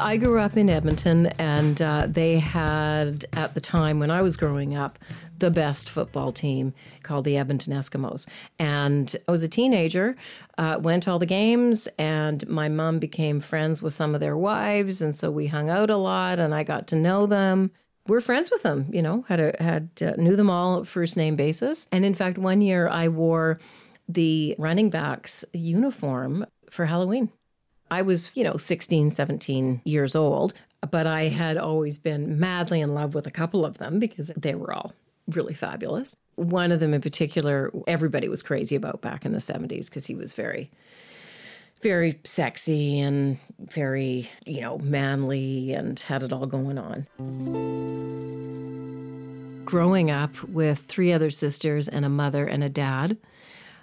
I grew up in Edmonton, and uh, they had, at the time when I was growing up, the best football team called the Edmonton Eskimos. And I was a teenager, uh, went to all the games, and my mom became friends with some of their wives. And so we hung out a lot, and I got to know them. We're friends with them, you know, had, a, had uh, knew them all first name basis. And in fact, one year I wore the running backs uniform for Halloween. I was, you know, 16, 17 years old, but I had always been madly in love with a couple of them because they were all really fabulous. One of them in particular, everybody was crazy about back in the 70s because he was very, very sexy and very, you know, manly and had it all going on. Growing up with three other sisters and a mother and a dad,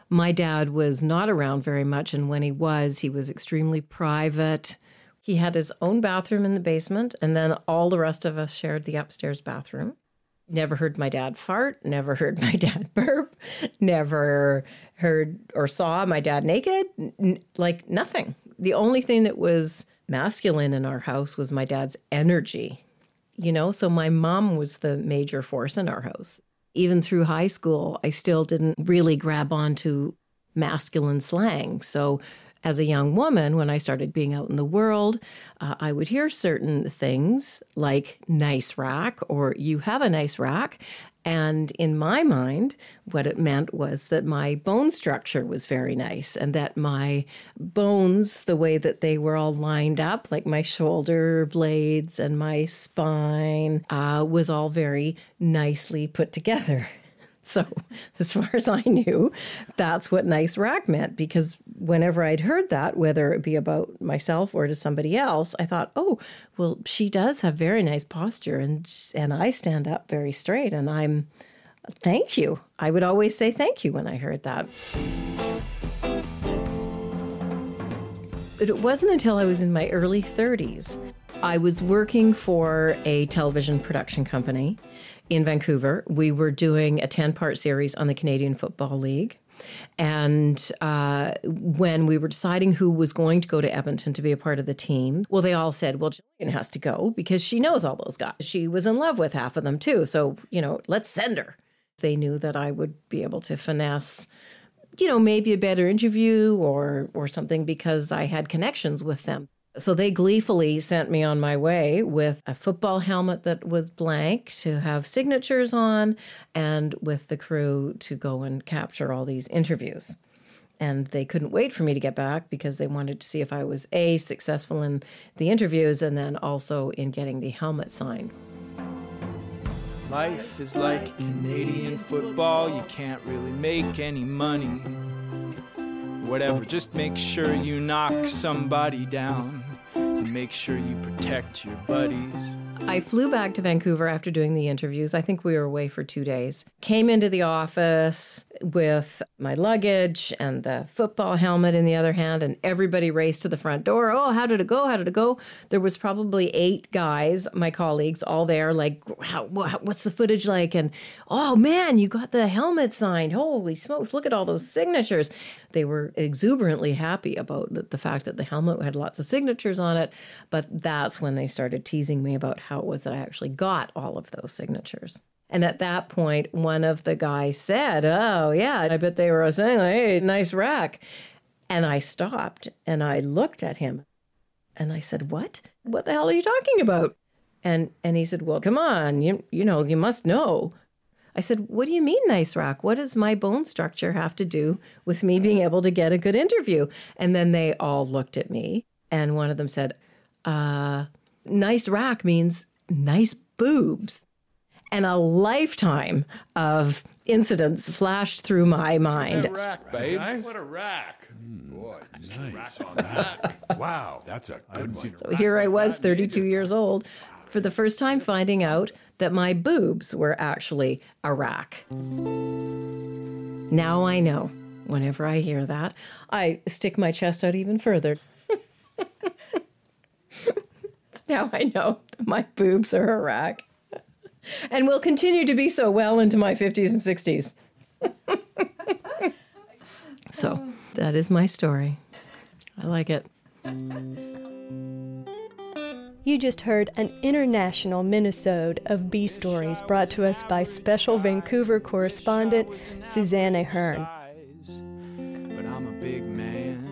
my dad was not around very much, and when he was, he was extremely private. He had his own bathroom in the basement, and then all the rest of us shared the upstairs bathroom. Never heard my dad fart, never heard my dad burp, never heard or saw my dad naked, n- like nothing. The only thing that was masculine in our house was my dad's energy, you know? So my mom was the major force in our house even through high school, I still didn't really grab onto masculine slang. So, as a young woman, when I started being out in the world, uh, I would hear certain things like nice rack or you have a nice rack. And in my mind, what it meant was that my bone structure was very nice and that my bones, the way that they were all lined up, like my shoulder blades and my spine, uh, was all very nicely put together. So, as far as I knew, that's what nice rack meant because whenever I'd heard that, whether it be about myself or to somebody else, I thought, oh, well, she does have very nice posture and, and I stand up very straight and I'm, thank you. I would always say thank you when I heard that. But it wasn't until I was in my early 30s. I was working for a television production company in Vancouver. We were doing a 10 part series on the Canadian Football League. And uh, when we were deciding who was going to go to Edmonton to be a part of the team, well, they all said, well, Jillian has to go because she knows all those guys. She was in love with half of them too. So, you know, let's send her. They knew that I would be able to finesse you know maybe a better interview or or something because I had connections with them. So they gleefully sent me on my way with a football helmet that was blank to have signatures on and with the crew to go and capture all these interviews. And they couldn't wait for me to get back because they wanted to see if I was A, successful in the interviews and then also in getting the helmet signed. Life is like Canadian football, you can't really make any money. Whatever, just make sure you knock somebody down make sure you protect your buddies. I flew back to Vancouver after doing the interviews. I think we were away for two days. Came into the office with my luggage and the football helmet in the other hand, and everybody raced to the front door. Oh, how did it go? How did it go? There was probably eight guys, my colleagues, all there. Like, how, what's the footage like? And oh man, you got the helmet signed. Holy smokes! Look at all those signatures. They were exuberantly happy about the fact that the helmet had lots of signatures on it. But that's when they started teasing me about how it was that I actually got all of those signatures. And at that point, one of the guys said, Oh, yeah, I bet they were saying, Hey, nice rack. And I stopped and I looked at him and I said, What? What the hell are you talking about? And and he said, Well, come on, you you know, you must know. I said, What do you mean, nice rack? What does my bone structure have to do with me being able to get a good interview? And then they all looked at me and one of them said, uh, nice rack means nice boobs. And a lifetime of incidents flashed through my mind. rack, babe. What a rack. Hmm, Boy, Nice. Rack. wow, that's a good one. So here I was, 32 years old, for the first time finding out that my boobs were actually a rack. Now I know. Whenever I hear that, I stick my chest out even further. now I know that my boobs are a rack. And will continue to be so well into my 50s and 60s. so that is my story. I like it. You just heard an international minisode of B Stories brought to us by special Vancouver correspondent Suzanne Hearne. But I'm a big man.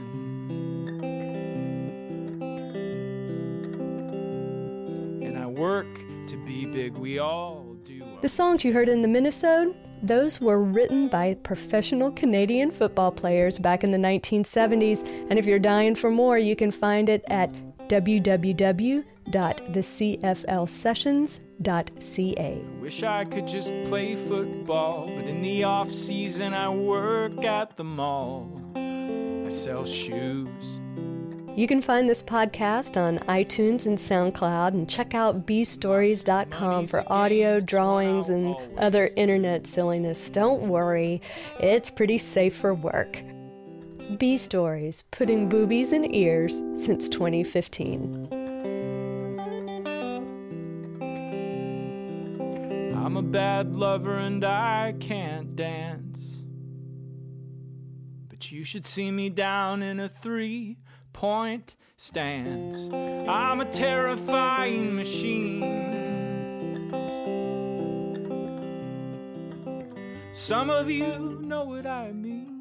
Big, we all do. The songs you heard in the minisode, those were written by professional Canadian football players back in the 1970s. And if you're dying for more, you can find it at www.thecflsessions.ca. Wish I could just play football, but in the off season I work at the mall. I sell shoes. You can find this podcast on iTunes and SoundCloud and check out bstories.com for audio, drawings, and other internet silliness. Don't worry, it's pretty safe for work. B Stories, putting boobies in ears since 2015. I'm a bad lover and I can't dance. But you should see me down in a three point stands. I'm a terrifying machine. Some of you know what I mean.